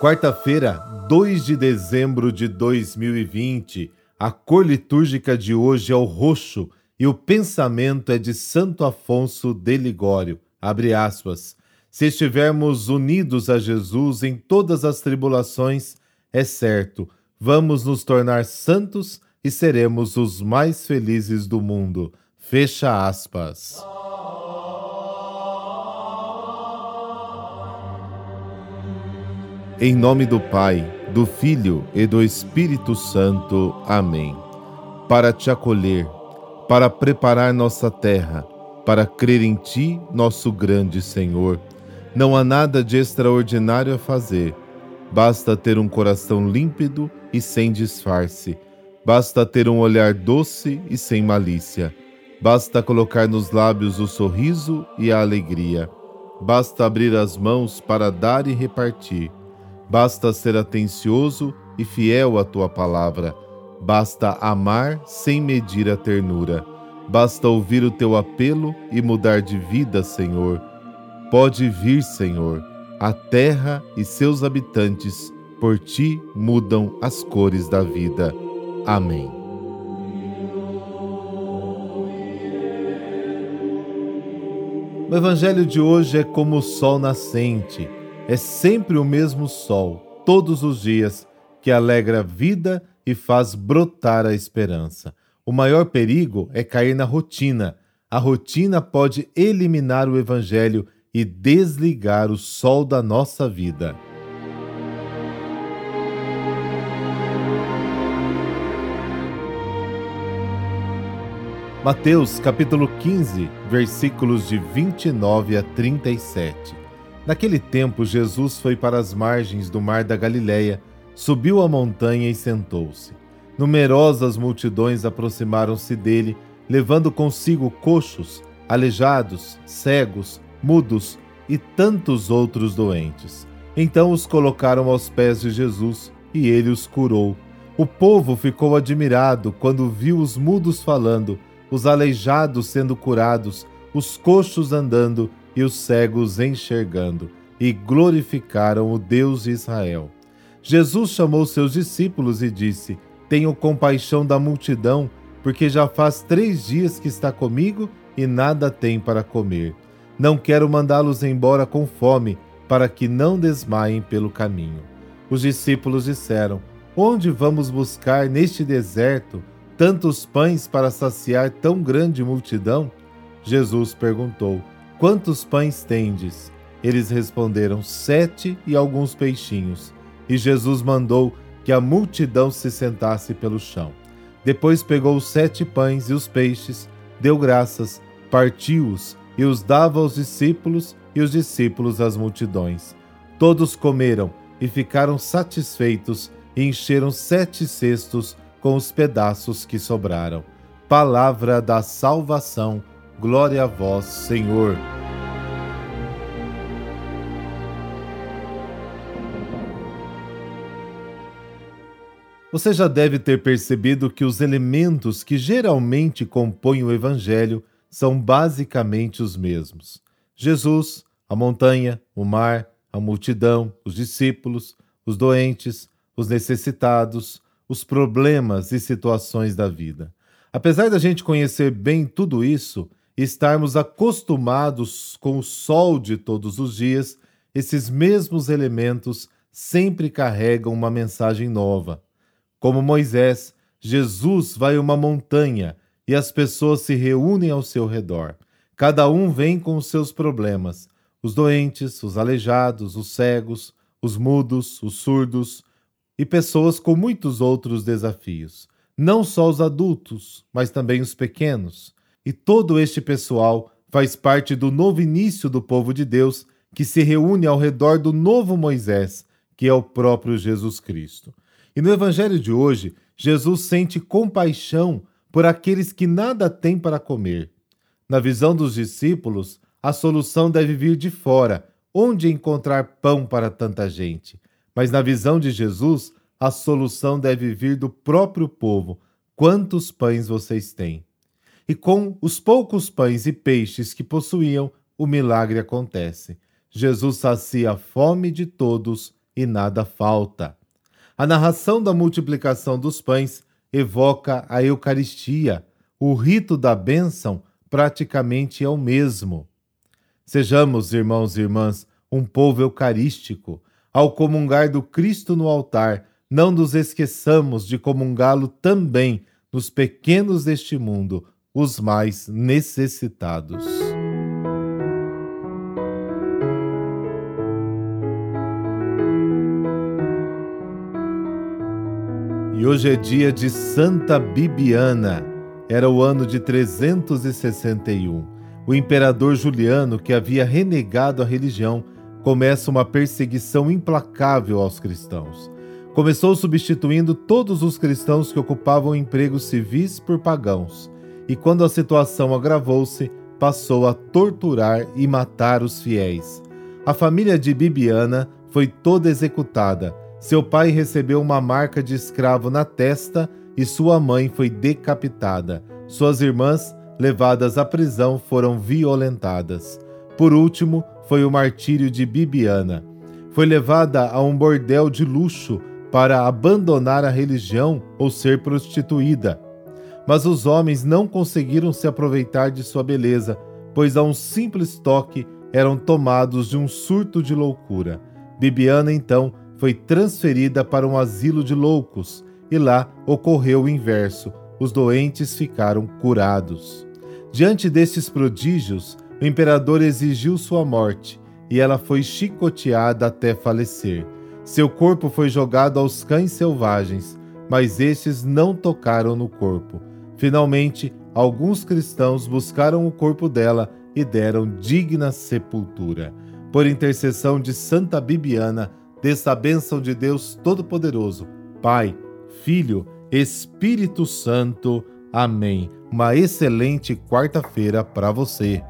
Quarta-feira, 2 de dezembro de 2020. A cor litúrgica de hoje é o roxo e o pensamento é de Santo Afonso de Ligório. Abre aspas. Se estivermos unidos a Jesus em todas as tribulações, é certo, vamos nos tornar santos e seremos os mais felizes do mundo. Fecha aspas. Em nome do Pai, do Filho e do Espírito Santo. Amém. Para te acolher, para preparar nossa terra, para crer em Ti, nosso grande Senhor. Não há nada de extraordinário a fazer. Basta ter um coração límpido e sem disfarce. Basta ter um olhar doce e sem malícia. Basta colocar nos lábios o sorriso e a alegria. Basta abrir as mãos para dar e repartir Basta ser atencioso e fiel à tua palavra. Basta amar sem medir a ternura. Basta ouvir o teu apelo e mudar de vida, Senhor. Pode vir, Senhor. A terra e seus habitantes por ti mudam as cores da vida. Amém. O evangelho de hoje é como o sol nascente é sempre o mesmo sol, todos os dias, que alegra a vida e faz brotar a esperança. O maior perigo é cair na rotina. A rotina pode eliminar o Evangelho e desligar o sol da nossa vida. Mateus capítulo 15, versículos de 29 a 37. Naquele tempo, Jesus foi para as margens do mar da Galileia, subiu a montanha e sentou-se. Numerosas multidões aproximaram-se dele, levando consigo coxos, aleijados, cegos, mudos e tantos outros doentes. Então os colocaram aos pés de Jesus e ele os curou. O povo ficou admirado quando viu os mudos falando, os aleijados sendo curados, os coxos andando e os cegos enxergando, e glorificaram o Deus de Israel. Jesus chamou seus discípulos e disse: Tenho compaixão da multidão, porque já faz três dias que está comigo e nada tem para comer. Não quero mandá-los embora com fome, para que não desmaiem pelo caminho. Os discípulos disseram: Onde vamos buscar neste deserto tantos pães para saciar tão grande multidão? Jesus perguntou: Quantos pães tendes? Eles responderam: Sete e alguns peixinhos. E Jesus mandou que a multidão se sentasse pelo chão. Depois pegou os sete pães e os peixes, deu graças, partiu-os e os dava aos discípulos e os discípulos às multidões. Todos comeram e ficaram satisfeitos e encheram sete cestos com os pedaços que sobraram. Palavra da salvação. Glória a vós, Senhor. Você já deve ter percebido que os elementos que geralmente compõem o Evangelho são basicamente os mesmos: Jesus, a montanha, o mar, a multidão, os discípulos, os doentes, os necessitados, os problemas e situações da vida. Apesar da gente conhecer bem tudo isso, estarmos acostumados com o sol de todos os dias, esses mesmos elementos sempre carregam uma mensagem nova. Como Moisés, Jesus vai a uma montanha e as pessoas se reúnem ao seu redor. Cada um vem com os seus problemas: os doentes, os aleijados, os cegos, os mudos, os surdos e pessoas com muitos outros desafios. Não só os adultos, mas também os pequenos e todo este pessoal faz parte do novo início do povo de Deus que se reúne ao redor do novo Moisés, que é o próprio Jesus Cristo. E no evangelho de hoje, Jesus sente compaixão por aqueles que nada têm para comer. Na visão dos discípulos, a solução deve vir de fora, onde encontrar pão para tanta gente. Mas na visão de Jesus, a solução deve vir do próprio povo. Quantos pães vocês têm? E com os poucos pães e peixes que possuíam, o milagre acontece. Jesus sacia a fome de todos e nada falta. A narração da multiplicação dos pães evoca a Eucaristia. O rito da bênção praticamente é o mesmo. Sejamos, irmãos e irmãs, um povo eucarístico. Ao comungar do Cristo no altar, não nos esqueçamos de comungá-lo também nos pequenos deste mundo, os mais necessitados. E hoje é dia de Santa Bibiana. Era o ano de 361. O imperador Juliano, que havia renegado a religião, começa uma perseguição implacável aos cristãos. Começou substituindo todos os cristãos que ocupavam empregos civis por pagãos, e quando a situação agravou-se, passou a torturar e matar os fiéis. A família de Bibiana foi toda executada seu pai recebeu uma marca de escravo na testa e sua mãe foi decapitada. Suas irmãs, levadas à prisão, foram violentadas. Por último, foi o martírio de Bibiana. Foi levada a um bordel de luxo para abandonar a religião ou ser prostituída. Mas os homens não conseguiram se aproveitar de sua beleza, pois a um simples toque eram tomados de um surto de loucura. Bibiana então foi transferida para um asilo de loucos e lá ocorreu o inverso: os doentes ficaram curados. Diante destes prodígios, o imperador exigiu sua morte e ela foi chicoteada até falecer. Seu corpo foi jogado aos cães selvagens, mas estes não tocaram no corpo. Finalmente, alguns cristãos buscaram o corpo dela e deram digna sepultura. Por intercessão de Santa Bibiana, dessa bênção de Deus Todo-Poderoso, Pai, Filho, Espírito Santo. Amém. Uma excelente quarta-feira para você.